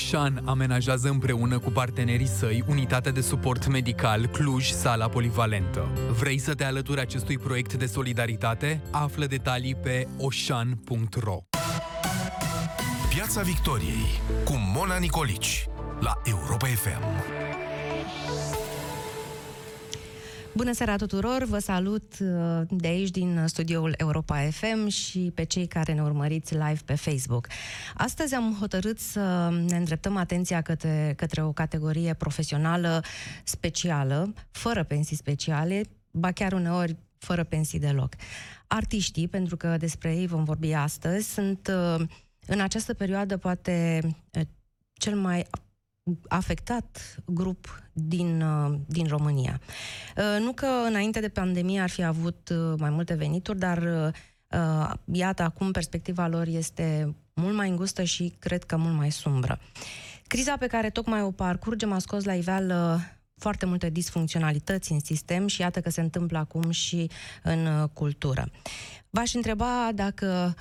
Oșan amenajează împreună cu partenerii săi unitatea de suport medical Cluj Sala Polivalentă. Vrei să te alături acestui proiect de solidaritate? Află detalii pe oșan.ro Piața Victoriei cu Mona Nicolici la Europa FM. Bună seara tuturor, vă salut uh, de aici din studioul Europa FM și pe cei care ne urmăriți live pe Facebook. Astăzi am hotărât să ne îndreptăm atenția către, către o categorie profesională specială, fără pensii speciale, ba chiar uneori fără pensii deloc. Artiștii, pentru că despre ei vom vorbi astăzi, sunt uh, în această perioadă poate uh, cel mai afectat grup din, uh, din România. Uh, nu că înainte de pandemie ar fi avut uh, mai multe venituri, dar iată, acum perspectiva lor este mult mai îngustă și cred că mult mai sumbră. Criza pe care tocmai o parcurgem a scos la iveală foarte multe disfuncționalități în sistem și iată că se întâmplă acum și în cultură. V-aș întreba dacă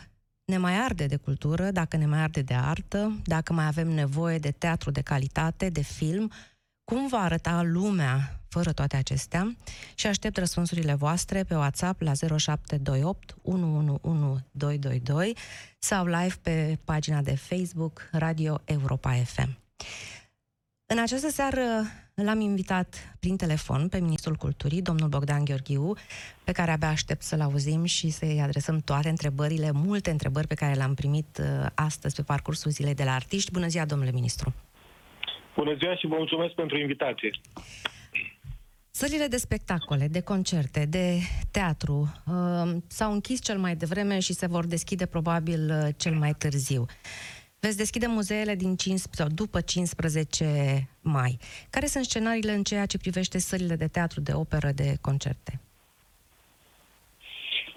ne mai arde de cultură, dacă ne mai arde de artă, dacă mai avem nevoie de teatru de calitate, de film, cum va arăta lumea fără toate acestea? Și aștept răspunsurile voastre pe WhatsApp la 0728 111222 sau live pe pagina de Facebook Radio Europa FM. În această seară L-am invitat prin telefon pe Ministrul Culturii, domnul Bogdan Gheorghiu, pe care abia aștept să-l auzim și să-i adresăm toate întrebările, multe întrebări pe care le-am primit uh, astăzi pe parcursul zilei de la artiști. Bună ziua, domnule ministru! Bună ziua și vă mulțumesc pentru invitație! Sălile de spectacole, de concerte, de teatru uh, s-au închis cel mai devreme și se vor deschide probabil uh, cel mai târziu. Veți deschide muzeele din 15, sau după 15 mai. Care sunt scenariile în ceea ce privește sălile de teatru, de operă, de concerte?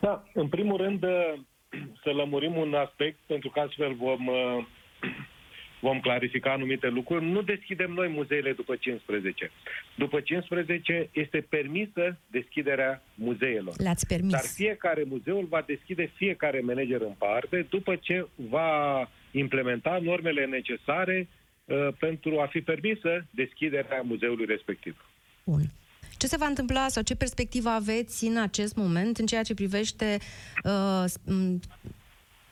Da, în primul rând să lămurim un aspect, pentru că astfel vom, vom clarifica anumite lucruri. Nu deschidem noi muzeele după 15. După 15 este permisă deschiderea muzeelor. Le-ați permis. Dar fiecare muzeul va deschide fiecare manager în parte după ce va implementa normele necesare uh, pentru a fi permisă deschiderea muzeului respectiv. Bun. Ce se va întâmpla sau ce perspectivă aveți în acest moment în ceea ce privește uh,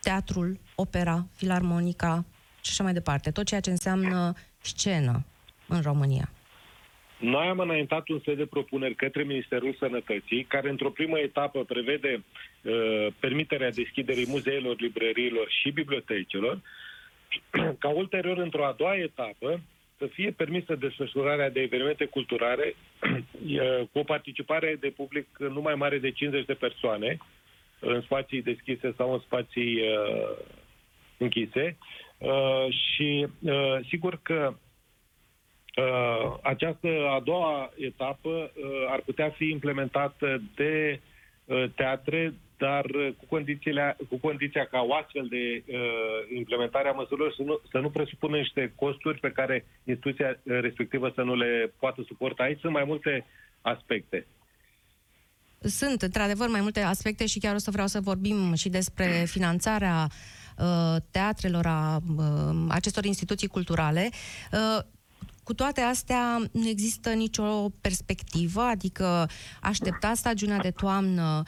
teatrul, opera, filarmonica și așa mai departe, tot ceea ce înseamnă scenă în România? Noi am înaintat un set de propuneri către Ministerul Sănătății, care într-o primă etapă prevede uh, permiterea deschiderii muzeelor, librăriilor și bibliotecilor, ca ulterior, într-o a doua etapă, să fie permisă desfășurarea de evenimente culturale uh, cu o participare de public nu mai mare de 50 de persoane, în spații deschise sau în spații uh, închise. Uh, și uh, sigur că Uh, această a doua etapă uh, ar putea fi implementată de uh, teatre, dar cu, condițiile, cu condiția ca o astfel de uh, implementare a măsurilor să nu, să nu presupună niște costuri pe care instituția respectivă să nu le poată suporta. Aici sunt mai multe aspecte. Sunt, într-adevăr, mai multe aspecte și chiar o să vreau să vorbim și despre finanțarea uh, teatrelor, a uh, acestor instituții culturale. Uh, cu toate astea, nu există nicio perspectivă, adică aștepta stagiunea de toamnă.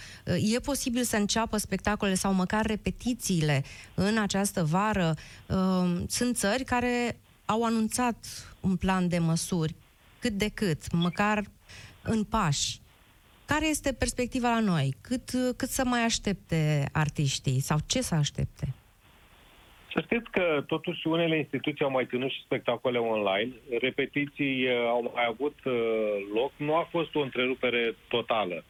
E posibil să înceapă spectacolele sau măcar repetițiile în această vară. Ehm, sunt țări care au anunțat un plan de măsuri, cât de cât, măcar în pași. Care este perspectiva la noi? Cât, cât să mai aștepte artiștii sau ce să aștepte? Să știți că totuși unele instituții au mai ținut și spectacole online, repetiții uh, au mai avut uh, loc, nu a fost o întrerupere totală.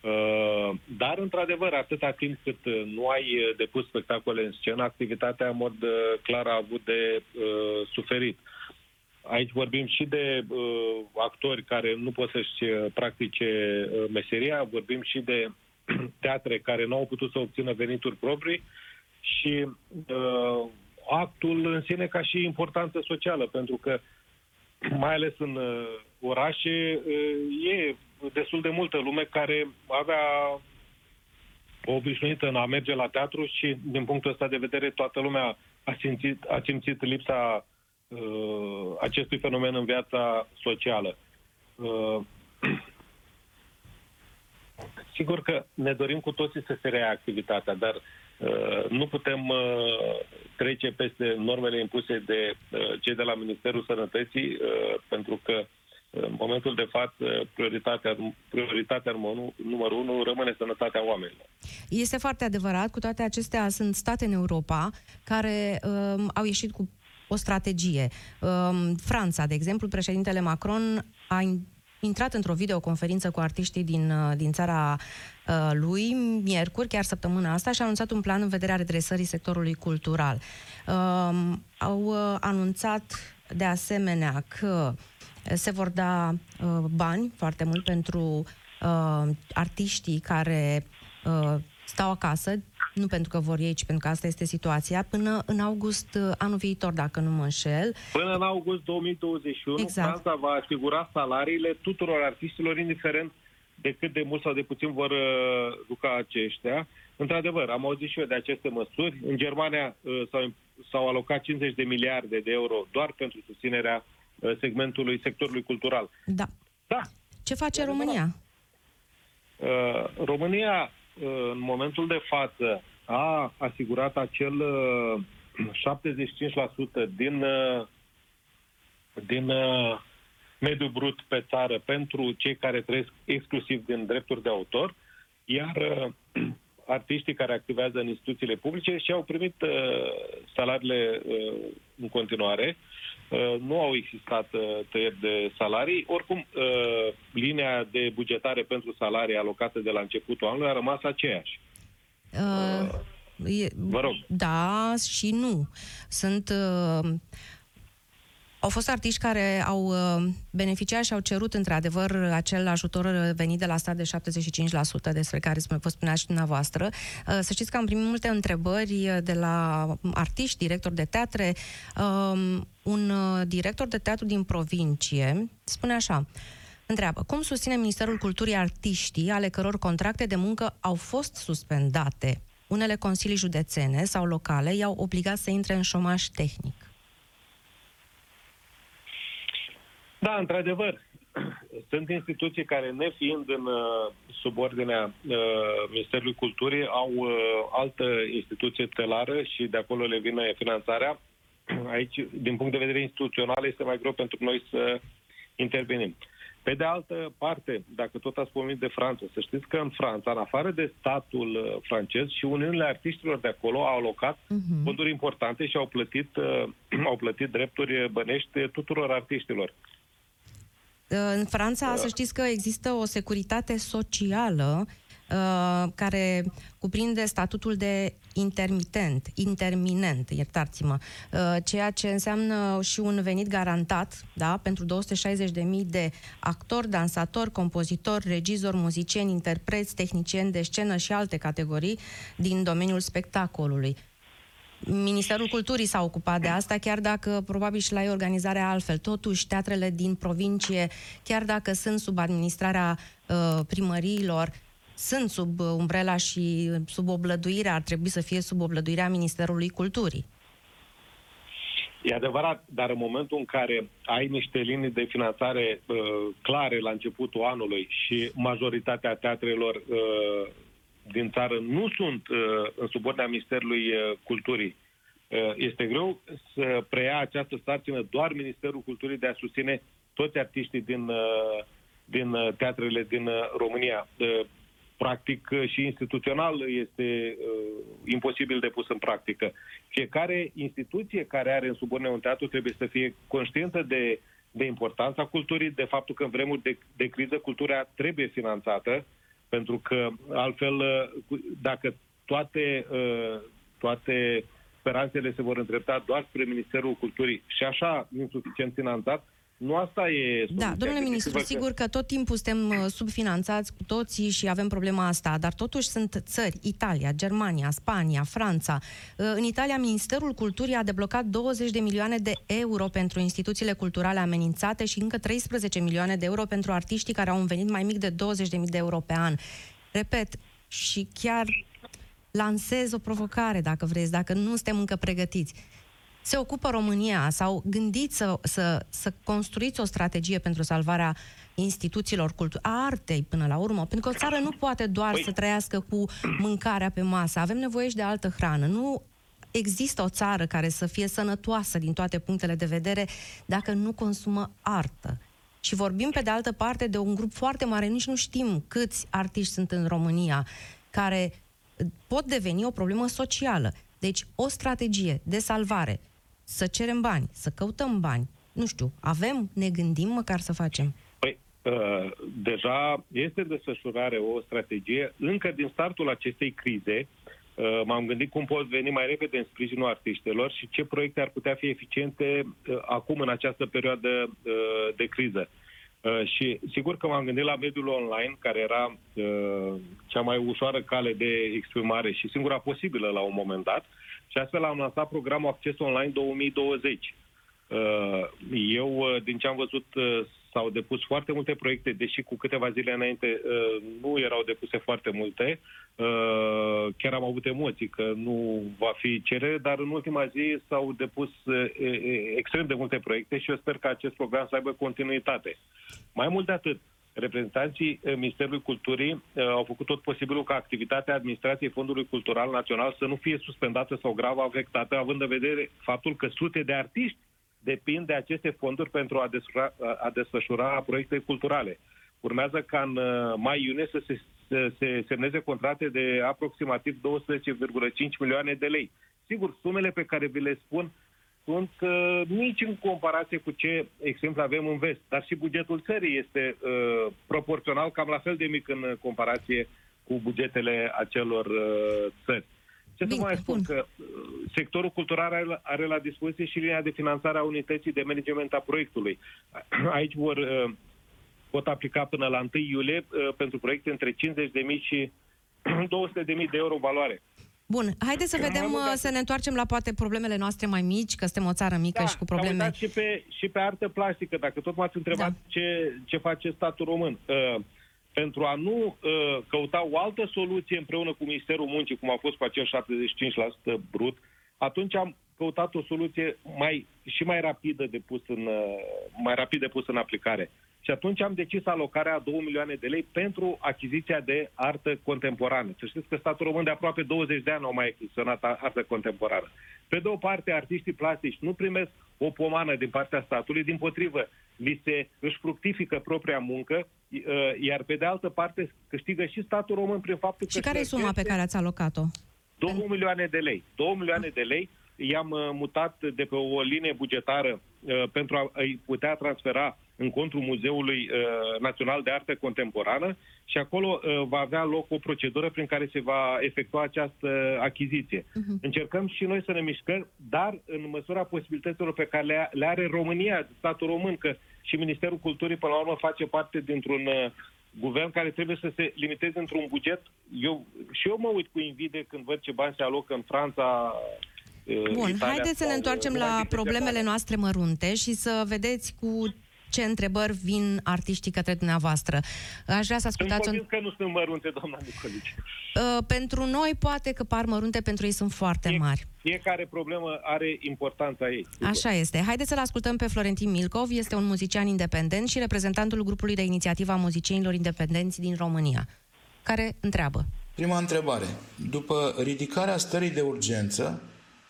Uh, dar, într-adevăr, atâta timp cât nu ai depus spectacole în scenă, activitatea în mod clar a avut de uh, suferit. Aici vorbim și de uh, actori care nu pot să-și practice uh, meseria, vorbim și de teatre care nu au putut să obțină venituri proprii și uh, actul în sine ca și importanță socială, pentru că mai ales în uh, orașe uh, e destul de multă lume care avea obișnuită în a merge la teatru și din punctul ăsta de vedere toată lumea a simțit, a simțit lipsa uh, acestui fenomen în viața socială. Uh, sigur că ne dorim cu toții să se rea activitatea, dar uh, nu putem uh, trece peste normele impuse de uh, cei de la Ministerul Sănătății, uh, pentru că în momentul de față, prioritatea, prioritatea numărul unu rămâne sănătatea oamenilor. Este foarte adevărat. Cu toate acestea, sunt state în Europa care um, au ieșit cu o strategie. Um, Franța, de exemplu, președintele Macron a intrat într-o videoconferință cu artiștii din, uh, din țara uh, lui, miercuri, chiar săptămâna asta, și a anunțat un plan în vederea redresării sectorului cultural. Uh, au uh, anunțat de asemenea că se vor da uh, bani foarte mult pentru uh, artiștii care uh, stau acasă, nu pentru că vor ei, ci pentru că asta este situația, până în august uh, anul viitor, dacă nu mă înșel. Până în august 2021, exact. Franța va asigura salariile tuturor artiștilor, indiferent de cât de mult sau de puțin vor uh, juca aceștia. Într-adevăr, am auzit și eu de aceste măsuri. În Germania uh, s-au, s-au alocat 50 de miliarde de euro doar pentru susținerea uh, segmentului, sectorului cultural. Da. Da. Ce face România? Uh, România în momentul de față a asigurat acel 75% din, din mediul brut pe țară pentru cei care trăiesc exclusiv din drepturi de autor, iar artiștii care activează în instituțiile publice și-au primit salariile în continuare. Nu au existat tăieri de salarii. Oricum, linia de bugetare pentru salarii alocată de la începutul anului a rămas aceeași. Uh, e, Vă rog. Da și nu. Sunt... Uh, au fost artiști care au uh, beneficiat și au cerut într-adevăr acel ajutor venit de la stat de 75% despre care vă spunea și dumneavoastră. Uh, să știți că am primit multe întrebări de la artiști, directori de teatre. Um, un uh, director de teatru din provincie spune așa, întreabă, cum susține Ministerul Culturii artiștii ale căror contracte de muncă au fost suspendate? Unele consilii județene sau locale i-au obligat să intre în șomaș tehnic. Da, într-adevăr. Sunt instituții care, nefiind în uh, subordinea uh, Ministerului Culturii, au uh, altă instituție telară și de acolo le vine finanțarea. Aici, din punct de vedere instituțional, este mai greu pentru noi să intervenim. Pe de altă parte, dacă tot ați pomenit de Franța, să știți că în Franța, în afară de statul uh, francez și uniunile artiștilor de acolo au alocat uh-huh. fonduri importante și au plătit, uh, au plătit drepturi bănești tuturor artiștilor. În Franța, să știți că există o securitate socială uh, care cuprinde statutul de intermitent, interminent, iertați-mă, uh, ceea ce înseamnă și un venit garantat da, pentru 260.000 de actori, dansatori, compozitori, regizori, muzicieni, interpreți, tehnicieni de scenă și alte categorii din domeniul spectacolului. Ministerul Culturii s-a ocupat de asta, chiar dacă probabil și la ei organizarea altfel. Totuși, teatrele din provincie, chiar dacă sunt sub administrarea uh, primăriilor, sunt sub umbrela și sub oblăduirea, ar trebui să fie sub oblăduirea Ministerului Culturii. E adevărat, dar în momentul în care ai niște linii de finanțare uh, clare la începutul anului și majoritatea teatrelor uh, din țară nu sunt uh, în subordinea Ministerului uh, Culturii. Uh, este greu să preia această sarcină doar Ministerul Culturii de a susține toți artiștii din, din teatrele din România. Practic și instituțional este imposibil de pus în practică. Fiecare instituție care are în subordine un teatru trebuie să fie conștientă de, de importanța culturii, de faptul că în vremuri de, de criză cultura trebuie finanțată, pentru că altfel, uh, dacă toate, uh, toate speranțele se vor îndrepta doar spre Ministerul Culturii. Și așa insuficient finanțat, nu asta e soluția. Da, domnule ministru, sigur că tot timpul suntem uh, subfinanțați cu toții și avem problema asta, dar totuși sunt țări, Italia, Germania, Spania, Franța. Uh, în Italia, Ministerul Culturii a deblocat 20 de milioane de euro pentru instituțiile culturale amenințate și încă 13 milioane de euro pentru artiștii care au un venit mai mic de 20.000 de euro pe an. Repet, și chiar lansez o provocare, dacă vreți, dacă nu suntem încă pregătiți se ocupă România sau gândiți să, să, să construiți o strategie pentru salvarea instituțiilor culturale, a artei până la urmă, pentru că o țară nu poate doar păi... să trăiască cu mâncarea pe masă, avem nevoie și de altă hrană. Nu există o țară care să fie sănătoasă din toate punctele de vedere dacă nu consumă artă. Și vorbim, pe de altă parte, de un grup foarte mare, nici nu știm câți artiști sunt în România, care pot deveni o problemă socială. Deci, o strategie de salvare, să cerem bani, să căutăm bani, nu știu, avem, ne gândim măcar să facem? Păi, uh, deja este în desfășurare o strategie. Încă din startul acestei crize, uh, m-am gândit cum pot veni mai repede în sprijinul artiștilor și ce proiecte ar putea fi eficiente uh, acum, în această perioadă uh, de criză. Uh, și sigur că m-am gândit la mediul online, care era uh, cea mai ușoară cale de exprimare și singura posibilă la un moment dat. Și astfel am lansat programul Acces Online 2020. Uh, eu, uh, din ce am văzut, uh, s-au depus foarte multe proiecte, deși cu câteva zile înainte nu erau depuse foarte multe. Chiar am avut emoții că nu va fi cerere, dar în ultima zi s-au depus extrem de multe proiecte și eu sper că acest program să aibă continuitate. Mai mult de atât, reprezentanții Ministerului Culturii au făcut tot posibilul ca activitatea administrației Fondului Cultural Național să nu fie suspendată sau grav afectată, având în vedere faptul că sute de artiști depind de aceste fonduri pentru a desfășura, a desfășura proiecte culturale. Urmează ca în uh, mai-iunie să se, să se semneze contracte de aproximativ 12,5 milioane de lei. Sigur, sumele pe care vi le spun sunt uh, mici în comparație cu ce exemplu avem în vest, dar și bugetul țării este uh, proporțional cam la fel de mic în comparație cu bugetele acelor uh, țări. Ce Bine, să mai spun? Bun. Că uh, sectorul cultural are, are la dispoziție și linia de finanțare a unității de management a proiectului. Aici vor, uh, pot aplica până la 1 iulie uh, pentru proiecte între 50.000 și 200.000 de euro valoare. Bun, haideți să vedem, să ne întoarcem la poate problemele noastre mai mici, că suntem o țară mică da, și cu probleme... și pe, și pe artă plastică, dacă tot m-ați întrebat da. ce, ce face statul român. Uh, pentru a nu uh, căuta o altă soluție împreună cu Ministerul Muncii, cum a fost cu acel 75% brut, atunci am căutat o soluție mai, și mai rapidă de pus în, uh, mai rapid de pus în aplicare. Și atunci am decis alocarea a 2 milioane de lei pentru achiziția de artă contemporană. Să știți că statul român de aproape 20 de ani au mai achiziționat artă contemporană. Pe de o parte, artiștii plastici nu primesc o pomană din partea statului, din potrivă, li se își fructifică propria muncă, uh, iar pe de altă parte câștigă și statul român prin faptul și că... Și care e suma pe care ați alocat-o? 2 milioane de lei. 2 milioane de lei i-am uh, mutat de pe o linie bugetară uh, pentru a-i putea transfera în contul Muzeului uh, Național de Artă Contemporană și acolo uh, va avea loc o procedură prin care se va efectua această achiziție. Uh-huh. Încercăm și noi să ne mișcăm, dar în măsura posibilităților pe care le, le are România, statul român, că și Ministerul Culturii până la urmă face parte dintr-un uh, guvern care trebuie să se limiteze într-un buget. Eu, și eu mă uit cu invidie când văd ce bani se alocă în Franța, Bun, Italia haideți să ne întoarcem la problemele noastre mărunte și să vedeți cu ce întrebări vin artiștii către dumneavoastră. Aș vrea să ascultați... Sunt că nu sunt mărunte, doamna Nicolici. Uh, pentru noi poate că par mărunte, pentru ei sunt foarte Fie, mari. Fiecare problemă are importanța ei. Sigur. Așa este. Haideți să-l ascultăm pe Florentin Milcov. Este un muzician independent și reprezentantul grupului de inițiativă a muzicienilor independenți din România, care întreabă. Prima întrebare. După ridicarea stării de urgență,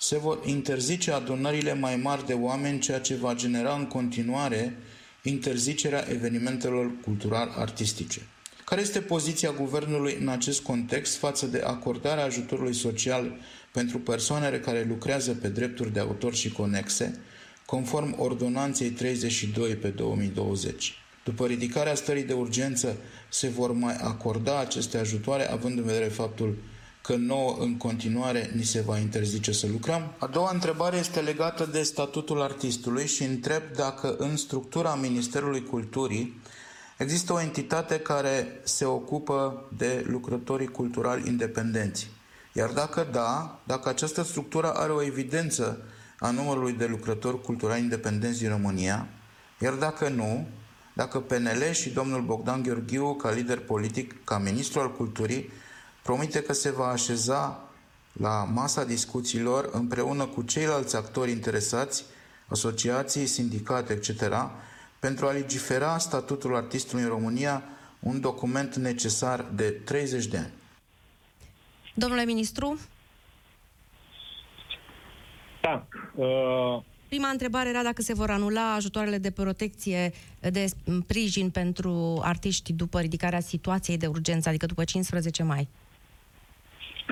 se vor interzice adunările mai mari de oameni, ceea ce va genera în continuare interzicerea evenimentelor cultural-artistice. Care este poziția Guvernului în acest context față de acordarea ajutorului social pentru persoanele care lucrează pe drepturi de autor și conexe, conform Ordonanței 32 pe 2020? După ridicarea stării de urgență, se vor mai acorda aceste ajutoare, având în vedere faptul că nouă în continuare ni se va interzice să lucrăm? A doua întrebare este legată de statutul artistului și întreb dacă în structura Ministerului Culturii există o entitate care se ocupă de lucrătorii culturali independenți. Iar dacă da, dacă această structură are o evidență a numărului de lucrători culturali independenți din România, iar dacă nu, dacă PNL și domnul Bogdan Gheorghiu, ca lider politic, ca ministru al culturii, promite că se va așeza la masa discuțiilor împreună cu ceilalți actori interesați, asociații, sindicate, etc., pentru a legifera statutul artistului în România, un document necesar de 30 de ani. Domnule ministru? Da. Uh... Prima întrebare era dacă se vor anula ajutoarele de protecție de sprijin pentru artiști după ridicarea situației de urgență, adică după 15 mai.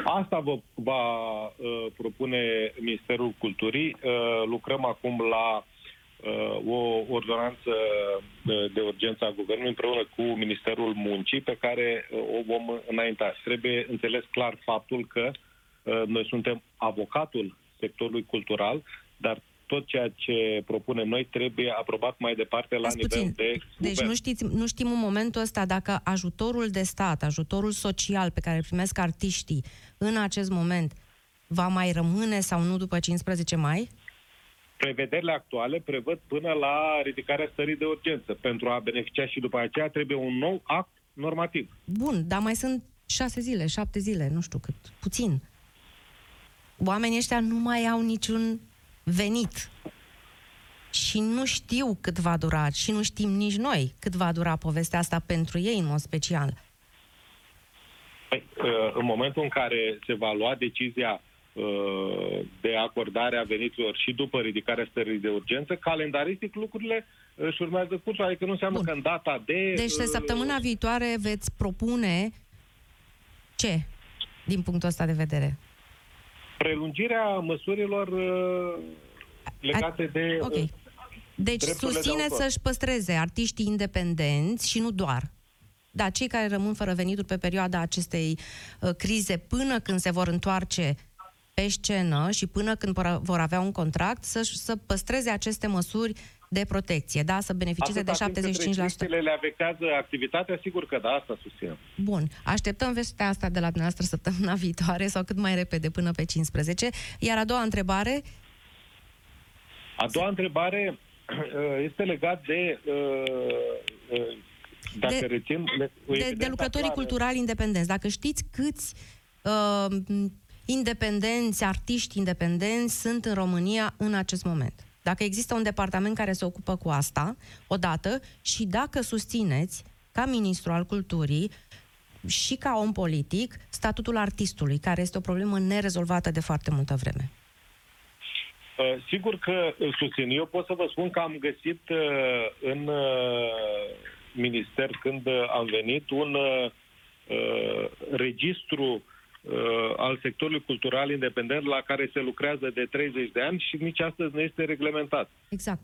Asta vă va uh, propune Ministerul Culturii. Uh, lucrăm acum la uh, o ordonanță de, de urgență a Guvernului împreună cu Ministerul Muncii pe care uh, o vom înainta. Trebuie înțeles clar faptul că uh, noi suntem avocatul sectorului cultural, dar tot ceea ce propunem noi trebuie aprobat mai departe la Azi nivel puțin. de Deci guvern. nu, știți, nu știm în momentul ăsta dacă ajutorul de stat, ajutorul social pe care îl primesc artiștii în acest moment va mai rămâne sau nu după 15 mai? Prevederile actuale prevăd până la ridicarea stării de urgență. Pentru a beneficia și după aceea trebuie un nou act normativ. Bun, dar mai sunt șase zile, șapte zile, nu știu cât, puțin. Oamenii ăștia nu mai au niciun venit. Și nu știu cât va dura și nu știm nici noi cât va dura povestea asta pentru ei în mod special. Păi, uh, În momentul în care se va lua decizia uh, de acordare a veniturilor și după ridicarea stării de urgență, calendaristic lucrurile își urmează cursul, adică nu înseamnă Bun. că în data de... Deci de uh, săptămâna viitoare veți propune ce din punctul ăsta de vedere? Prelungirea măsurilor uh, legate de... Ok. uh, Deci drepturile de susțineți autor. să-și păstreze artiștii independenți și nu doar. Da, cei care rămân fără venituri pe perioada acestei uh, crize până când se vor întoarce pe scenă și până când vor- vor avea un contract, să, să păstreze aceste măsuri de protecție, da? Să beneficieze atâta timp cât de 75%. restricțiile le afectează activitatea, sigur că da, asta susținem. Bun, așteptăm vestea asta de la dumneavoastră săptămâna viitoare sau cât mai repede până pe 15. Iar a doua întrebare, A doua întrebare uh, este legat de... uh, uh, Dacă De- rețin... le- o de, de evidență lucrătorii clară. culturali independenți. Dacă știți câți uh, independenți, artiști independenți sunt în România în acest moment. Dacă există un departament care se ocupă cu asta, odată, și dacă susțineți, ca ministru al culturii și ca om politic, statutul artistului, care este o problemă nerezolvată de foarte multă vreme. Uh, Sigur că îl susțin. Eu pot să vă spun că am găsit uh, în uh, minister, când uh, am venit, un uh, uh, registru uh, al sectorului cultural independent la care se lucrează de 30 de ani și nici astăzi nu este reglementat. Exact.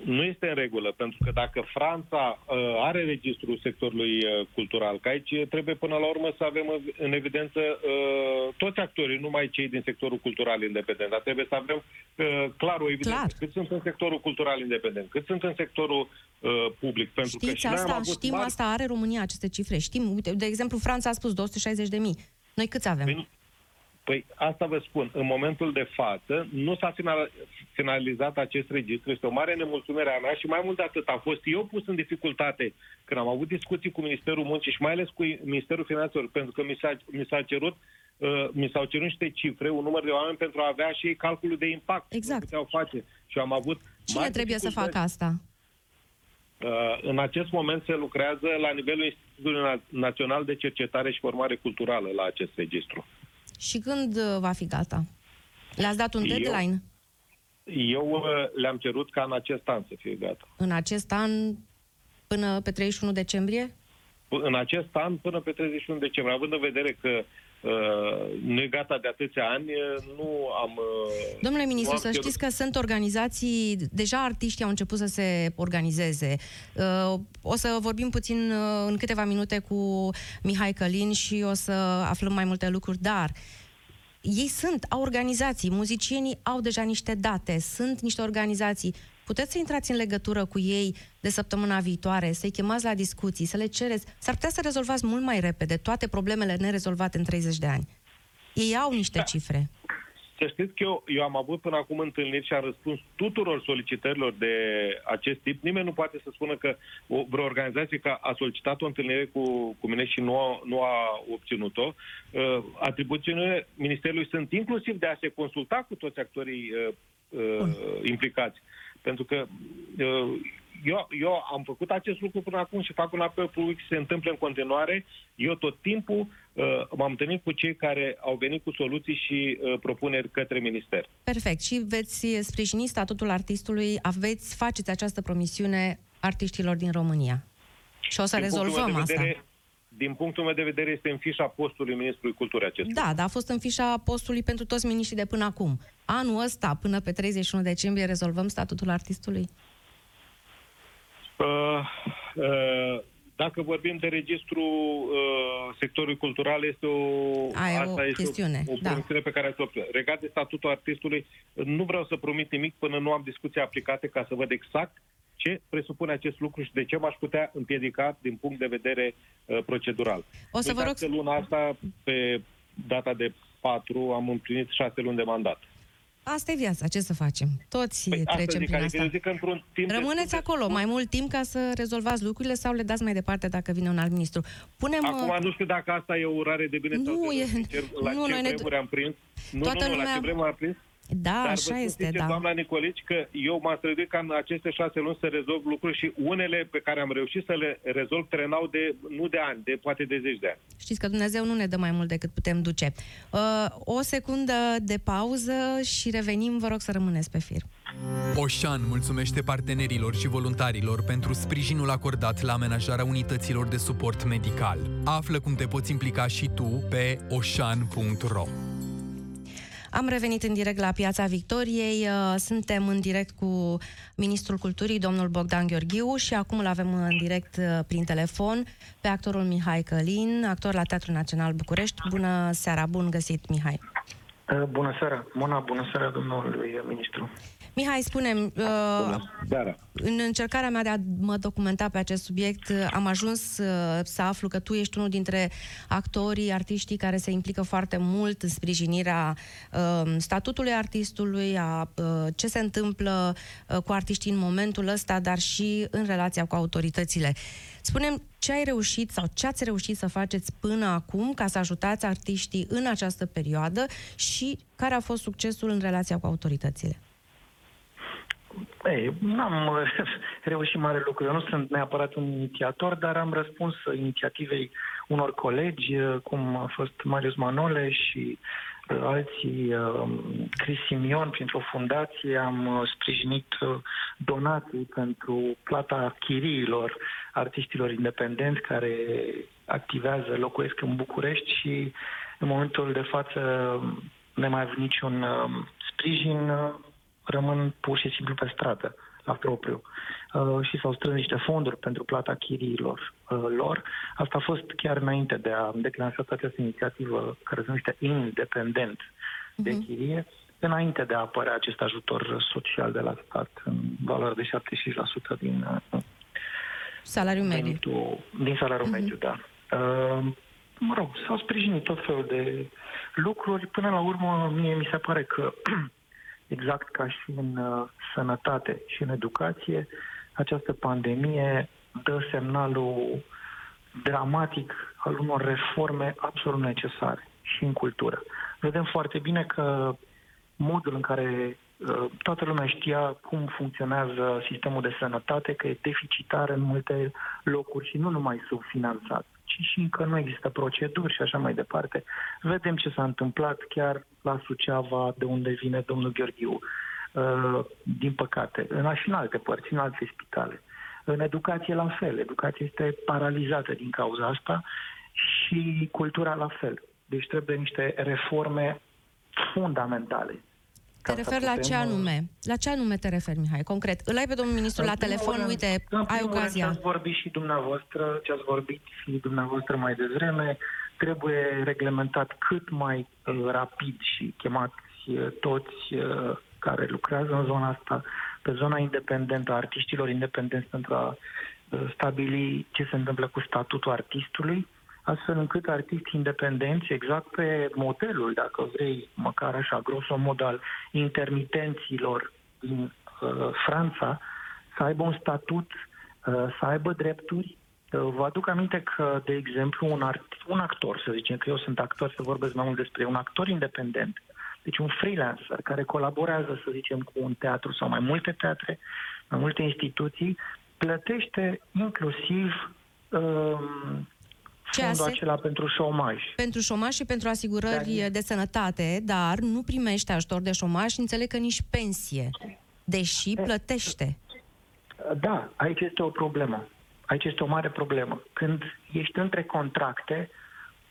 Uh, nu este în regulă, pentru că dacă Franța uh, are registrul sectorului uh, cultural, că aici trebuie până la urmă să avem în- în evidență uh, toți actorii, nu numai cei din sectorul cultural independent, dar trebuie să avem uh, clar o evidență. Clar. Cât sunt în sectorul cultural independent, cât sunt în sectorul uh, public. Pentru că Știți și noi am asta? avut Știm mari... asta? Are România aceste cifre? Știm? Uite, de exemplu, Franța a spus 260 de mii. Noi câți avem? Păi, Păi asta vă spun, în momentul de față nu s-a final- finalizat acest registru, este o mare nemulțumire a mea și mai mult de atât am fost eu pus în dificultate când am avut discuții cu Ministerul Muncii și mai ales cu Ministerul Finanțelor, pentru că mi, s-a, mi s-a cerut uh, mi s-au cerut niște cifre, un număr de oameni pentru a avea și ei calculul de impact. Exact. Nu puteau face. Și am avut Cine mari trebuie să dificultăți. facă asta? Uh, În acest moment se lucrează la nivelul Institutului Na- Național de Cercetare și Formare Culturală la acest registru. Și când uh, va fi gata? Le-ați dat un Eu- deadline? Eu uh, le-am cerut ca în acest an să fie gata. În acest an, până pe 31 decembrie? P- În acest an până pe 31 decembrie, având în vedere că uh, nu e gata de atâția ani, uh, nu am... Uh, Domnule ministru, nu am să cerut- știți că sunt organizații, deja artiștii au început să se organizeze. Uh, O să vorbim puțin uh, în câteva minute cu Mihai Călin și o să aflăm mai multe lucruri, dar ei sunt, au organizații, muzicienii au deja niște date, sunt niște organizații. Puteți să intrați în legătură cu ei de săptămâna viitoare, să-i chemați la discuții, să le cereți. S-ar putea să rezolvați mult mai repede toate problemele nerezolvate în 30 de ani. Ei au niște cifre. Să știți că eu, eu am avut până acum întâlniri și am răspuns tuturor solicitărilor de acest tip. Nimeni nu poate să spună că o, vreo organizație că a solicitat o întâlnire cu, cu mine și nu a, nu a obținut-o. Uh, atribuțiile Ministerului sunt inclusiv de a se consulta cu toți actorii uh, uh, implicați. Pentru că uh, eu, eu am făcut acest lucru până acum și fac un apel public să se întâmple în continuare. Eu tot timpul uh, m-am întâlnit cu cei care au venit cu soluții și uh, propuneri către minister. Perfect. Și veți sprijini statutul artistului, aveți, faceți această promisiune artiștilor din România. Și o să Din punctul rezolvăm meu de asta. Vedere, din punctul meu de vedere, este în fișa postului Ministrului Culturii acest lucru. Da, dar a fost în fișa postului pentru toți miniștrii de până acum. Anul ăsta, până pe 31 decembrie, rezolvăm statutul artistului? Uh, uh, dacă vorbim de registru uh, sectorului cultural, este o, Aia e o asta este chestiune, o, o da. promisiune pe care ați o Regat de statutul artistului, nu vreau să promit nimic până nu am discuții aplicate ca să văd exact ce presupune acest lucru și de ce m-aș putea împiedica din punct de vedere uh, procedural. O să vă rog Uitați că luna asta, pe data de 4, am împlinit 6 luni de mandat. Asta e viața, ce să facem? Toți Păi asta trecem zic, prin adică asta. eu zic că într-un timp Rămâneți destul de acolo scurt- mai mult timp ca să rezolvați lucrurile sau le dați mai departe dacă vine un alt ministru. Punem... Acum uh, nu știu dacă asta e o urare de bine sau Nu, de e- rău, sincer, la nu, ce noi ne- vremuri am prins. Nu, Toată nu, nu, la lumea- ce vremuri am prins. Da, Dar vă așa spun este, sincer, da. doamna Nicolici, că eu m-am străduit ca în aceste șase luni să rezolv lucruri și unele pe care am reușit să le rezolv trenau de, nu de ani, de poate de zeci de ani. Știți că Dumnezeu nu ne dă mai mult decât putem duce. Uh, o secundă de pauză și revenim. Vă rog să rămâneți pe fir. Oșan mulțumește partenerilor și voluntarilor pentru sprijinul acordat la amenajarea unităților de suport medical. Află cum te poți implica și tu pe oșan.ro. Am revenit în direct la Piața Victoriei. Uh, Suntem în direct cu Ministrul Culturii, domnul Bogdan Gheorghiu, și acum îl avem în direct uh, prin telefon pe actorul Mihai Călin, actor la Teatrul Național București. Bună seara, bun găsit, Mihai. Uh, Bună seara, Mona, bună seara domnului ministru. Mihai, spunem, uh, Seara. În încercarea mea de a mă documenta pe acest subiect, am ajuns uh, să aflu că tu ești unul dintre actorii, artiștii care se implică foarte mult în sprijinirea uh, statutului artistului, a uh, ce se întâmplă uh, cu artiștii în momentul ăsta, dar și în relația cu autoritățile. Spunem ce ai reușit sau ce ați reușit să faceți până acum ca să ajutați artiștii în această perioadă și care a fost succesul în relația cu autoritățile. Ei, n-am uh, reușit mare lucru. Eu nu sunt neapărat un inițiator, dar am răspuns inițiativei unor colegi, uh, cum a fost Marius Manole și uh, alții, uh, Chris Simion, printr-o fundație, am uh, sprijinit uh, donații pentru plata chiriilor artiștilor independenți care activează, locuiesc în București și în momentul de față nemai avut niciun uh, sprijin, uh, rămân pur și simplu pe stradă, la propriu. Uh, și s-au strâns niște fonduri pentru plata chiriilor uh, lor. Asta a fost chiar înainte de a declanșa această inițiativă care se numește Independent de chirie, înainte de a apărea acest ajutor social de la stat în valoare de 75% din uh, Salariul mediu. venitul, din salariul mediu, da. Uh, mă rog, s-au sprijinit tot felul de lucruri. Până la urmă, mie mi se pare că, exact ca și în uh, sănătate și în educație, această pandemie dă semnalul dramatic al unor reforme absolut necesare și în cultură. Vedem foarte bine că modul în care uh, toată lumea știa cum funcționează sistemul de sănătate, că e deficitar în multe locuri și nu numai subfinanțat, ci și că nu există proceduri și așa mai departe. Vedem ce s-a întâmplat chiar la Suceava, de unde vine domnul Gheorghiu, uh, din păcate, în, și în alte părți, în alte spitale. În educație la fel, educația este paralizată din cauza asta și cultura la fel. Deci trebuie niște reforme fundamentale. Te Ca să referi la ce putem, uh, anume? La ce anume te referi, Mihai? Concret. Îl ai pe domnul ministru la în primul telefon, rând- uite, în ai primul rând, ocazia. Ce ați vorbit și dumneavoastră, ce ați vorbit și dumneavoastră mai devreme, trebuie reglementat cât mai uh, rapid și chemați uh, toți uh, care lucrează în zona asta, pe zona independentă a artiștilor independenți pentru a uh, stabili ce se întâmplă cu statutul artistului. Astfel încât artiști independenți, exact pe modelul, dacă vrei, măcar așa, grosomod al intermitenților din uh, Franța, să aibă un statut, uh, să aibă drepturi. Uh, vă aduc aminte că, de exemplu, un, art, un actor, să zicem că eu sunt actor, să vorbesc mai mult despre un actor independent, deci un freelancer care colaborează, să zicem, cu un teatru sau mai multe teatre, mai multe instituții, plătește inclusiv um, fondul acela pentru șomaj. Pentru șomaj și pentru asigurări dar... de sănătate, dar nu primește ajutor de șomaj și înțeleg că nici pensie, deși e, plătește. Da, aici este o problemă. Aici este o mare problemă. Când ești între contracte,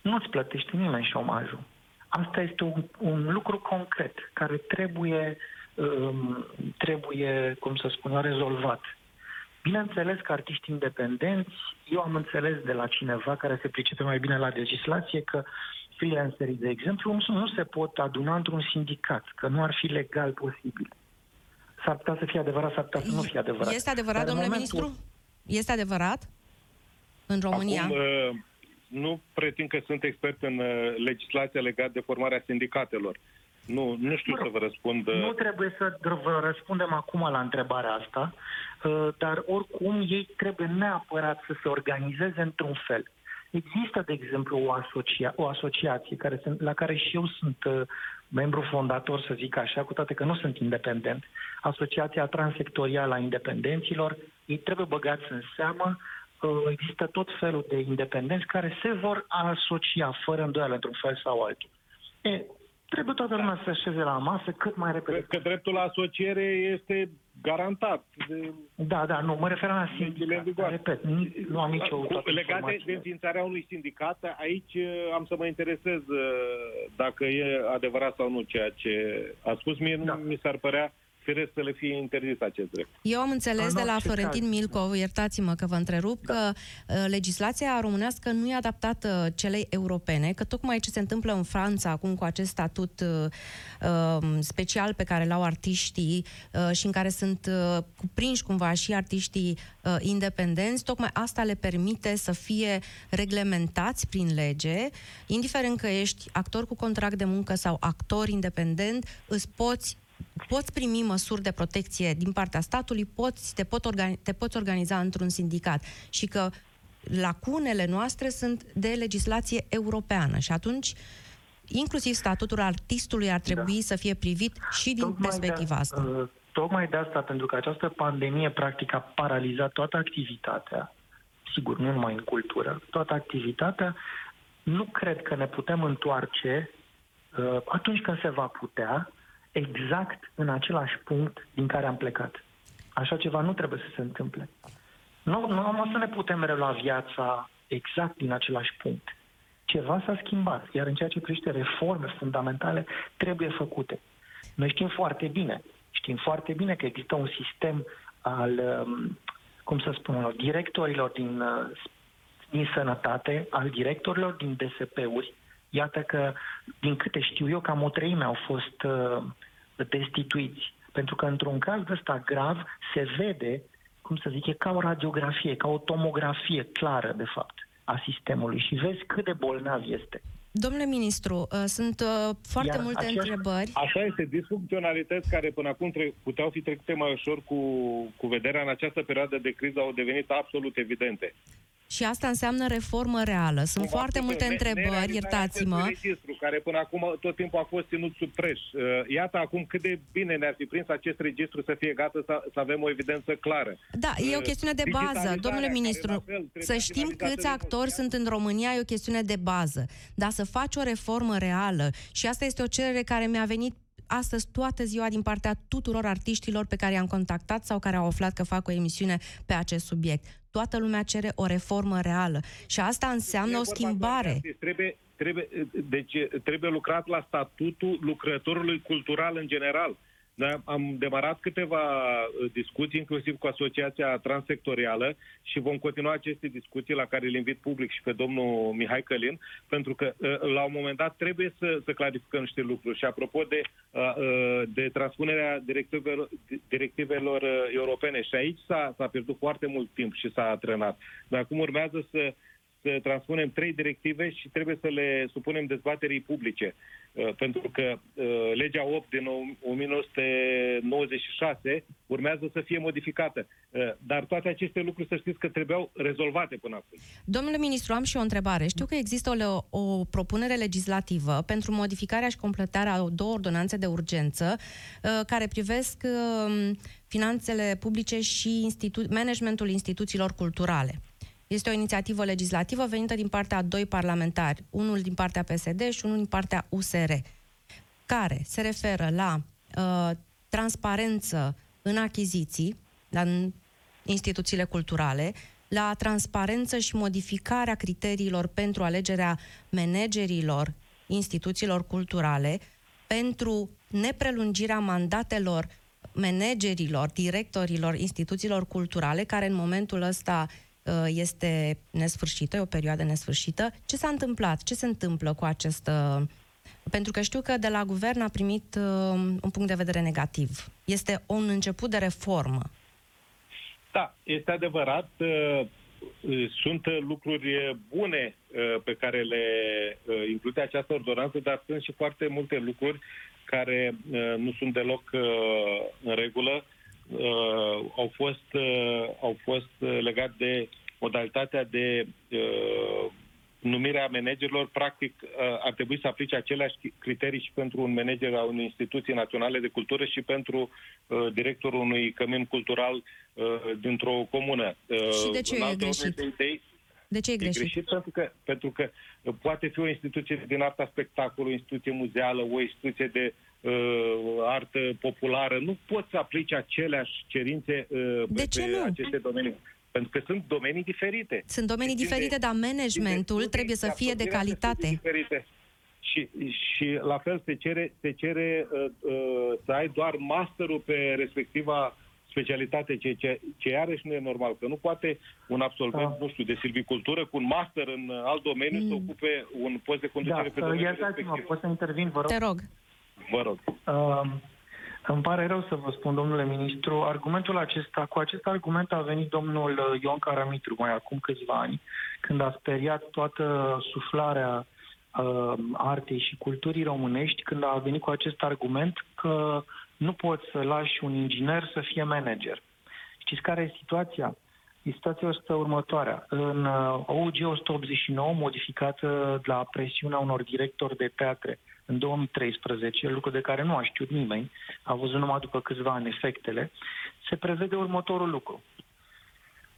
nu-ți plătește nimeni șomajul. Asta este un, un lucru concret care trebuie, um, trebuie, cum să spun, rezolvat. Bineînțeles că artiști independenți, eu am înțeles de la cineva care se pricepe mai bine la legislație că freelancerii, de exemplu, nu se pot aduna într-un sindicat, că nu ar fi legal posibil. S-ar putea să fie adevărat, s-ar putea să nu fie adevărat. Este adevărat, Dar domnule momentul... ministru? Este adevărat? În România? Acum, uh, nu pretind că sunt expert în uh, legislația legată de formarea sindicatelor. Nu, nu știu să vă răspund. Uh, nu trebuie să vă răspundem acum la întrebarea asta, uh, dar oricum ei trebuie neapărat să se organizeze într-un fel. Există, de exemplu, o, asocia- o asociație care sunt, la care și eu sunt uh, membru fondator, să zic așa, cu toate că nu sunt independent. Asociația Transsectorială a Independenților, ei trebuie băgați în seamă. Există tot felul de independenți care se vor asocia fără îndoială într-un fel sau altul. E, Trebuie toată lumea să așeze la masă cât mai repede. Cred că dreptul la asociere este garantat. De... Da, da, nu, mă refer la sindicat. Repet, nu am nicio Legat de, de înființarea unui sindicat, aici uh, am să mă interesez uh, dacă e adevărat sau nu ceea ce a spus. Mie da. nu mi s-ar părea firesc să le fie interzis acest drept. Eu am înțeles de la Florentin Milco, iertați-mă că vă întrerup, da. că uh, legislația românească nu e adaptată celei europene, că tocmai ce se întâmplă în Franța acum cu acest statut uh, um, special pe care l-au artiștii uh, și în care sunt uh, cuprinși cumva și artiștii uh, independenți, tocmai asta le permite să fie reglementați prin lege, indiferent că ești actor cu contract de muncă sau actor independent, îți poți poți primi măsuri de protecție din partea statului, poți, te, pot organi- te poți organiza într-un sindicat și că lacunele noastre sunt de legislație europeană și atunci inclusiv statutul artistului ar trebui da. să fie privit și din tocmai perspectiva de, asta. Uh, tocmai de asta, pentru că această pandemie practic a paralizat toată activitatea, sigur, nu numai în cultură, toată activitatea, nu cred că ne putem întoarce uh, atunci când se va putea exact în același punct din care am plecat. Așa ceva nu trebuie să se întâmple. Nu, nu am să ne putem relua viața exact din același punct. Ceva s-a schimbat, iar în ceea ce privește reforme fundamentale trebuie făcute. Noi știm foarte bine, știm foarte bine că există un sistem al, um, cum să spun, directorilor din, uh, din sănătate, al directorilor din DSP-uri, Iată că, din câte știu eu, cam o treime au fost uh, destituiți. Pentru că într-un caz ăsta grav se vede, cum să zic, e ca o radiografie, ca o tomografie clară, de fapt, a sistemului și vezi cât de bolnav este. Domnule ministru, uh, sunt uh, foarte Iar multe așa, întrebări. Așa este, disfuncționalități care până acum tre- puteau fi trecute mai ușor cu, cu vederea în această perioadă de criză au devenit absolut evidente. Și asta înseamnă reformă reală. Sunt Cumva foarte multe întrebări, iertați-mă. registru, care până acum tot timpul a fost ținut sub preș. Uh, iată acum cât de bine ne-ar fi prins acest registru să fie gata să, să avem o evidență clară. Da, e o uh, chestiune de bază, domnule ministru. Fel, să știm câți actori sunt în România e o chestiune de bază. Dar să faci o reformă reală și asta este o cerere care mi-a venit astăzi toată ziua din partea tuturor artiștilor pe care i-am contactat sau care au aflat că fac o emisiune pe acest subiect. Toată lumea cere o reformă reală și asta înseamnă o schimbare. Trebuie, trebuie, deci trebuie lucrat la statutul lucrătorului cultural în general. Da, am demarat câteva uh, discuții, inclusiv cu Asociația Transsectorială și vom continua aceste discuții la care îl invit public și pe domnul Mihai Călin, pentru că uh, la un moment dat trebuie să, să clarificăm niște lucruri. Și apropo de, uh, de transpunerea directivelor, directivelor europene, și aici s-a, s-a pierdut foarte mult timp și s-a trenat. Dar acum urmează să să transpunem trei directive și trebuie să le supunem dezbaterii publice. Uh, pentru că uh, legea 8 din 1996 urmează să fie modificată. Uh, dar toate aceste lucruri, să știți că trebuiau rezolvate până acum. Domnule ministru, am și o întrebare. Știu că există o, o propunere legislativă pentru modificarea și completarea a două ordonanțe de urgență care privesc finanțele publice și institu- managementul instituțiilor culturale. Este o inițiativă legislativă venită din partea a doi parlamentari, unul din partea PSD și unul din partea USR, care se referă la uh, transparență în achiziții, în instituțiile culturale, la transparență și modificarea criteriilor pentru alegerea managerilor instituțiilor culturale, pentru neprelungirea mandatelor managerilor, directorilor instituțiilor culturale, care în momentul ăsta Uh, este nesfârșită, e o perioadă nesfârșită. Ce s-a întâmplat? Ce se întâmplă cu acest... Pentru că știu că de la guvern a primit uh, un punct de vedere negativ. Este un început de reformă. Da, este adevărat. Uh, sunt lucruri bune pe care le include această ordonanță, dar sunt și foarte multe lucruri care nu sunt deloc în regulă uh, au fost, uh, au fost uh, legat de modalitatea de uh, numirea managerilor, practic uh, ar trebui să aplice aceleași criterii și pentru un manager a unei instituții naționale de cultură și pentru uh, directorul unui cămin cultural uh, dintr-o comună. Uh, și de ce e greșit? Idei, de ce e greșit? E greșit pentru că, pentru că poate fi o instituție din arta spectacolului, o instituție muzeală, o instituție de uh, artă populară, nu poți să aplici aceleași cerințe uh, de pe, ce nu? aceste domenii. Pentru că sunt domenii diferite. Sunt domenii deci diferite, dar managementul trebuie să fie de calitate. Diferite. Și, și la fel se cere, se cere uh, uh, să ai doar masterul pe respectiva specialitate, ce, ce, ce iarăși nu e normal, că nu poate un absolvent, da. nu știu, de silvicultură cu un master în alt domeniu mm. să ocupe un post de conducere da, pe domeniul respectiv. Pot să intervin, vă rog? Te rog. Vă rog. Uh, îmi pare rău să vă spun, domnule ministru, argumentul acesta, cu acest argument a venit domnul uh, Ion Caramitru mai acum câțiva ani, când a speriat toată suflarea uh, artei și culturii românești, când a venit cu acest argument că nu poți să lași un inginer să fie manager. Știți care e situația? Situația este următoarea. În uh, OUG 189, modificată la presiunea unor directori de teatre, în 2013, lucru de care nu a știut nimeni, a văzut numai după câțiva ani efectele, se prevede următorul lucru.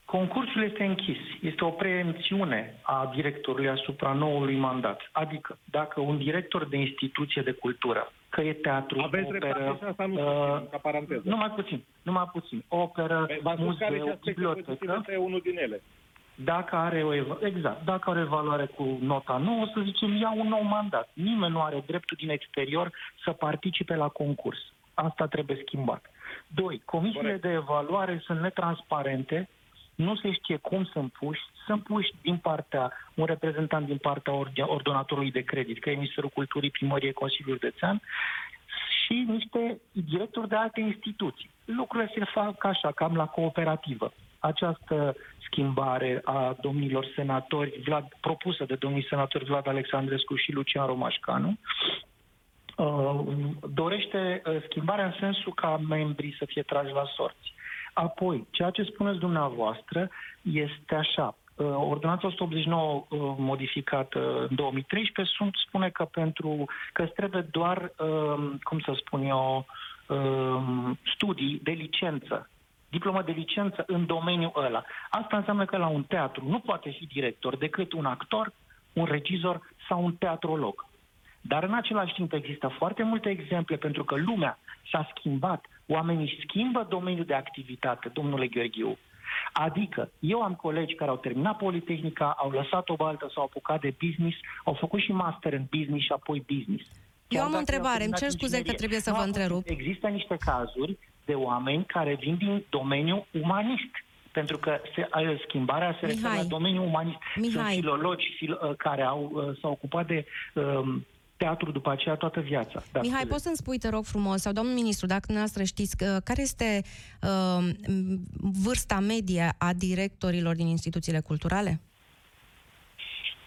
Concursul este închis. Este o preemțiune a directorului asupra noului mandat. Adică, dacă un director de instituție de cultură, că e teatru, Aveți operă... Asta nu uh, ca paranteză. Numai puțin, numai puțin. Operă, păi, muzeu, bibliotecă... unul din ele. Dacă are o ev- exact, dacă are evaluare cu nota 9, să zicem, ia un nou mandat. Nimeni nu are dreptul din exterior să participe la concurs. Asta trebuie schimbat. Doi, comisiile Corect. de evaluare sunt netransparente, nu se știe cum sunt puși, sunt puși din partea, un reprezentant din partea ordonatorului de credit, că e Ministerul Culturii, Primărie, Consiliul Județean, și niște directori de alte instituții. Lucrurile se fac așa, cam la cooperativă. Această schimbare a domnilor senatori, Vlad, propusă de domnii senatori Vlad Alexandrescu și Lucian Romașcanu, uh, dorește uh, schimbarea în sensul ca membrii să fie trași la sorți. Apoi, ceea ce spuneți dumneavoastră este așa. Uh, ordonanța 189 modificată în 2013 sunt, spune că pentru că trebuie doar, cum să spun eu, studii de licență diplomă de licență în domeniul ăla. Asta înseamnă că la un teatru nu poate fi director decât un actor, un regizor sau un teatrolog. Dar în același timp există foarte multe exemple pentru că lumea s-a schimbat, oamenii schimbă domeniul de activitate, domnule Gheorghiu. Adică, eu am colegi care au terminat Politehnica, au lăsat o baltă, s-au apucat de business, au făcut și master în business și apoi business. Eu am o întrebare, îmi cer scuze că trebuie să vă întrerup. Există niște cazuri de oameni care vin din domeniul umanist. Pentru că se, schimbarea se referă la domeniul umanist. Mihai. Sunt filologi fil, uh, care au, uh, s-au ocupat de um, teatru după aceea toată viața. Da, Mihai, poți să-mi spui, te rog frumos, sau domnul ministru, dacă dumneavoastră știți, uh, care este uh, vârsta medie a directorilor din instituțiile culturale?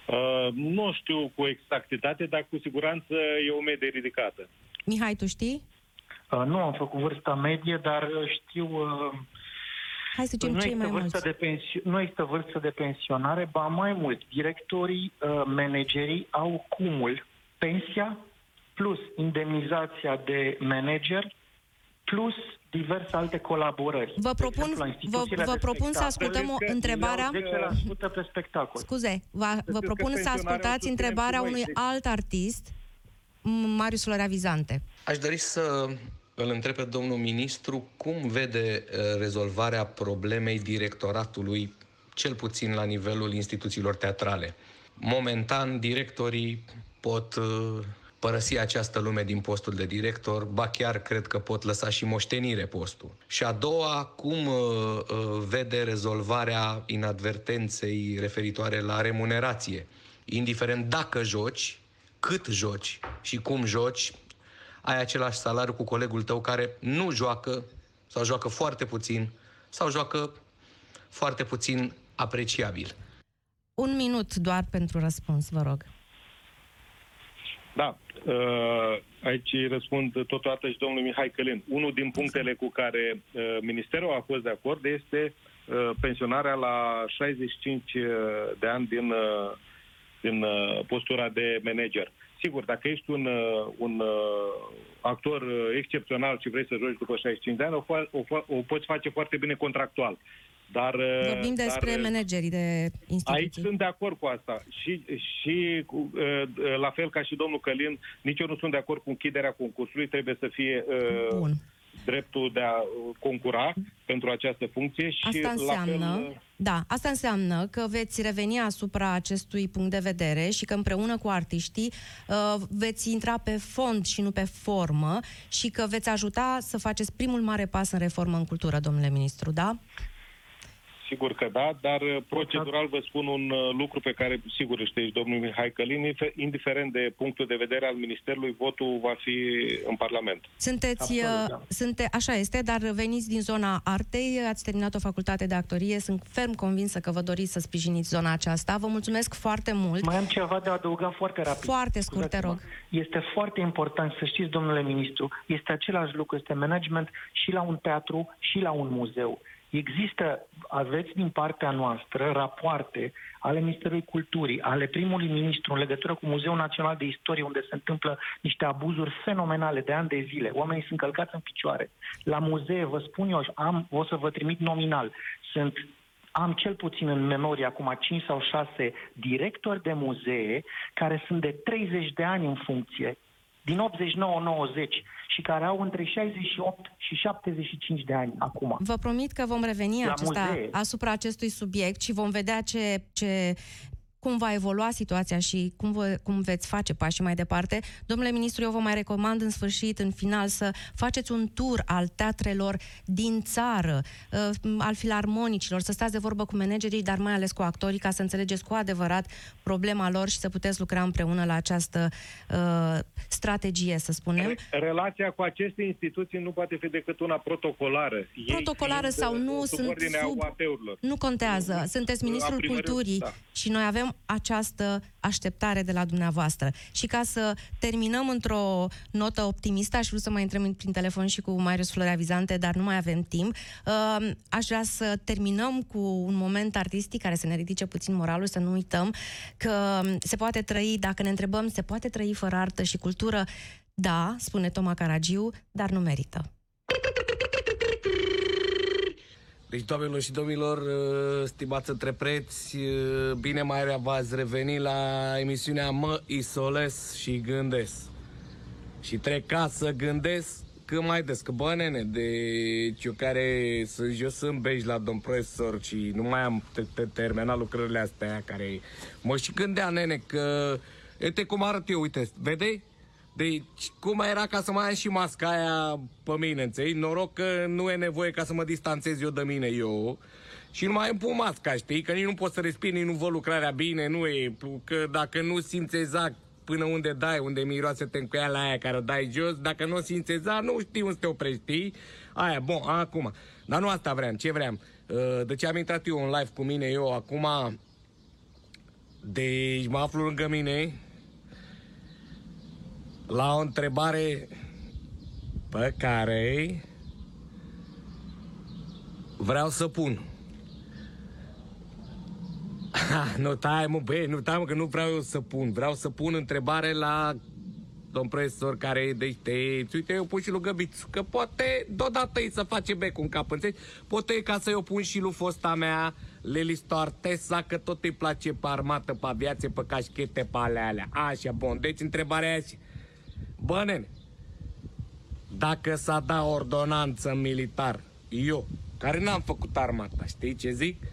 Uh, nu știu cu exactitate, dar cu siguranță e o medie ridicată. Mihai, tu știi? Uh, nu am făcut vârsta medie, dar uh, știu... Uh, Hai să zicem nu, cei există mai vârstă mulți. de pensio- nu există vârstă de pensionare, ba mai mult, directorii, uh, managerii au cumul pensia plus indemnizația de manager plus diverse alte colaborări. Vă De propun- exemplu, la vă- instituțiile vă de propun să spectacol, ascultăm o că întrebarea. le-au 10% pe spectacol. Scuze, vă, vă știți că propun să pensionarea o ascultați susținem întrebarea și noi, unui deci- alt artist, M- Marius Florea Vizante. Aș dori să îl întreb pe domnul ministru cum vede uh, rezolvarea problemei directoratului, cel puțin la nivelul instituțiilor teatrale. Momentan, directorii pot uh, părăsi această lume din postul de director, ba chiar cred că pot lăsa și moștenire postul. Și a doua, cum uh, uh, vede rezolvarea inadvertenței referitoare la remunerație. Indiferent dacă joci, cât joci și cum joci, ai același salariu cu colegul tău care nu joacă sau joacă foarte puțin sau joacă foarte puțin apreciabil. Un minut doar pentru răspuns, vă rog. Da, uh, aici răspund totodată și domnul Mihai Călin. Unul din punctele cu care uh, Ministerul a fost de acord este uh, pensionarea la 65 de ani din, uh, din uh, postura de manager. Sigur, dacă ești un, uh, un uh, actor uh, excepțional și vrei să joci după 65 de ani, o, fa- o, fa- o poți face foarte bine contractual. Dar, uh, Vorbim despre dar, uh, managerii de Aici instituții. sunt de acord cu asta. Și, și cu, uh, la fel ca și domnul Călin, nici eu nu sunt de acord cu închiderea concursului. Trebuie să fie uh, Bun. dreptul de a uh, concura pentru această funcție. Și Asta înseamnă, La fel, uh, da, asta înseamnă că veți reveni asupra acestui punct de vedere și că împreună cu artiștii uh, veți intra pe fond și nu pe formă și că veți ajuta să faceți primul mare pas în reformă în cultură, domnule ministru, da? Sigur că da, dar uh, procedural vă spun un uh, lucru pe care sigur îl știe și domnul Mihai Călin, infe- indiferent de punctul de vedere al Ministerului, votul va fi în Parlament. Sunteți, Absolut, uh, da. sunte, așa este, dar veniți din zona artei, ați terminat o facultate de actorie, sunt ferm convinsă că vă doriți să sprijiniți zona aceasta. Vă mulțumesc foarte mult. Mai am ceva de adăugat foarte rapid. Foarte scurt, te Scuzați-mă. rog. Este foarte important să știți, domnule ministru, este același lucru, este management și la un teatru și la un muzeu. Există, aveți din partea noastră rapoarte ale Ministerului Culturii, ale primului ministru în legătură cu Muzeul Național de Istorie, unde se întâmplă niște abuzuri fenomenale de ani de zile. Oamenii sunt călcați în picioare. La muzee, vă spun eu, am, o să vă trimit nominal. Sunt am cel puțin în memorie acum 5 sau 6 directori de muzee care sunt de 30 de ani în funcție, din 89-90 și care au între 68 și 75 de ani acum. Vă promit că vom reveni La acesta, muzee. asupra acestui subiect și vom vedea ce, ce, cum va evolua situația și cum, vă, cum veți face pașii mai departe. Domnule ministru, eu vă mai recomand în sfârșit, în final, să faceți un tur al teatrelor din țară, uh, al filarmonicilor, să stați de vorbă cu managerii, dar mai ales cu actorii, ca să înțelegeți cu adevărat problema lor și să puteți lucra împreună la această uh, strategie, să spunem. Relația cu aceste instituții nu poate fi decât una protocolară. Ei Protocolară fiind, sau uh, nu, sub sunt ordinea sub- UAP-urilor. Nu contează. Sunteți A ministrul primăriei, culturii da. și noi avem această așteptare de la dumneavoastră. Și ca să terminăm într-o notă optimistă, aș vrea să mai intrăm prin telefon și cu Marius Florea Vizante, dar nu mai avem timp. Uh, Aș vrea să terminăm cu un moment artistic care să ne ridice puțin moralul, să nu uităm că se poate trăi, dacă ne întrebăm, se poate trăi fără artă și cultură? Da, spune Toma Caragiu, dar nu merită. Deci, doamnelor și domnilor, uh, stimați întrepreți, uh, bine mai v-ați revenit la emisiunea Mă isolez și gândesc. Și trec ca să gândesc cât mai des, că bă, nene, deci eu care sunt, eu sunt beji la domn profesor și nu mai am te- te- terminat lucrările astea care mă și gândeam, nene, că uite cum arăt eu, uite, vede? Deci, cum era ca să mai am și masca aia pe mine, înțelegi? Noroc că nu e nevoie ca să mă distanțez eu de mine, eu. Și nu mai îmi pun masca, știi? Că nici nu pot să respir, nici nu văd lucrarea bine, nu e... Că dacă nu simți exact până unde dai, unde miroase tencuiala aia care o dai jos, dacă nu o simți exact, nu știi unde să te oprești, știi? Aia, bun, acum. Dar nu asta vreau, ce vreau? Uh, De ce am intrat eu în live cu mine, eu acum Deci mă aflu lângă mine la o întrebare pe care vreau să pun. Ha, nu tai, mă, băi, nu tai, mă, că nu vreau eu să pun. Vreau să pun întrebare la domn profesor care e deștept. Uite, eu pun și lui Găbițu, că poate deodată îi să face becul în cap, înțelegi? Poate ca să eu pun și lui fosta mea, Lili Stoartesa, că tot îi place pe armată, pe aviație, pe cașchete, pe alea, alea. Așa, bun. Deci întrebarea e așa. Bă, nene, dacă s-a dat ordonanță militar, eu, care n-am făcut armata, știi ce zic?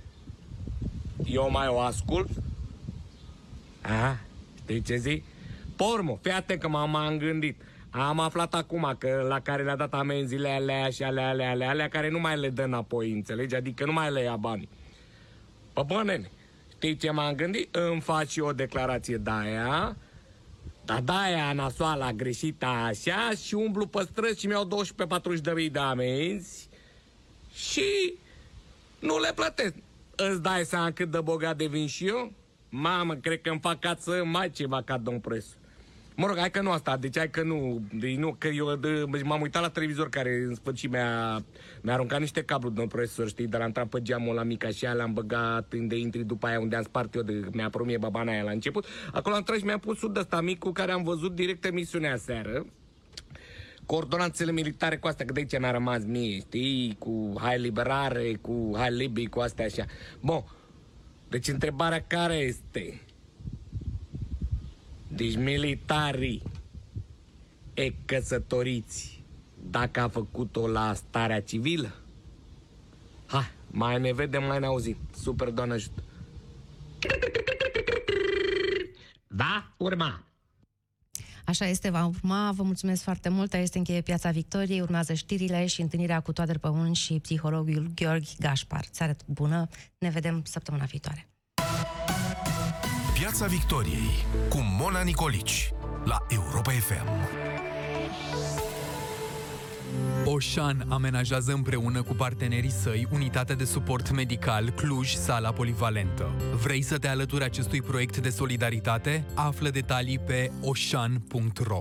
Eu mai o ascult? A, știi ce zic? Pormo, fii atent că m-am gândit. Am aflat acum că la care le-a dat amenziile alea și alea, alea, alea, alea, care nu mai le dă înapoi, înțelegi? Adică nu mai le ia bani. Pă, bă, nene, știi ce m-am gândit? Îmi faci și o declarație de aia, dar de aia nasoala greșită așa și umblu pe străzi și mi-au 12-40 de mii de amenzi și nu le plătesc. Îți dai seama cât de bogat devin și eu? Mamă, cred că îmi fac cață mai ceva ca domn presul. Mă rog, hai că nu asta, deci hai că nu, deci nu, că eu de, m-am uitat la televizor care în sfârșit mi-a, mi-a aruncat niște cablu de profesor, știi, dar am intrat pe geamul la mica și le-am băgat unde intri după aia unde am spart eu, de, mi-a promie babana aia la început. Acolo am tras și mi-a pus sud ăsta mic cu care am văzut direct emisiunea seară. Coordonanțele militare cu astea, că de aici mi-a rămas mie, știi, cu hai liberare, cu hai libii, cu astea așa. Bun, deci întrebarea care este? Deci militarii e căsătoriți dacă a făcut-o la starea civilă? Ha, mai ne vedem, mai ne auzim. Super, doamne ajută. Da, urma. Așa este, va urma. Vă mulțumesc foarte mult. Este încheie Piața Victoriei, urmează știrile și întâlnirea cu Toader Păun și psihologul Gheorghe Gașpar. Țară bună, ne vedem săptămâna viitoare. Piața Victoriei cu Mona Nicolici la Europa FM. Oșan amenajează împreună cu partenerii săi unitatea de suport medical Cluj Sala Polivalentă. Vrei să te alături acestui proiect de solidaritate? Află detalii pe oșan.ro.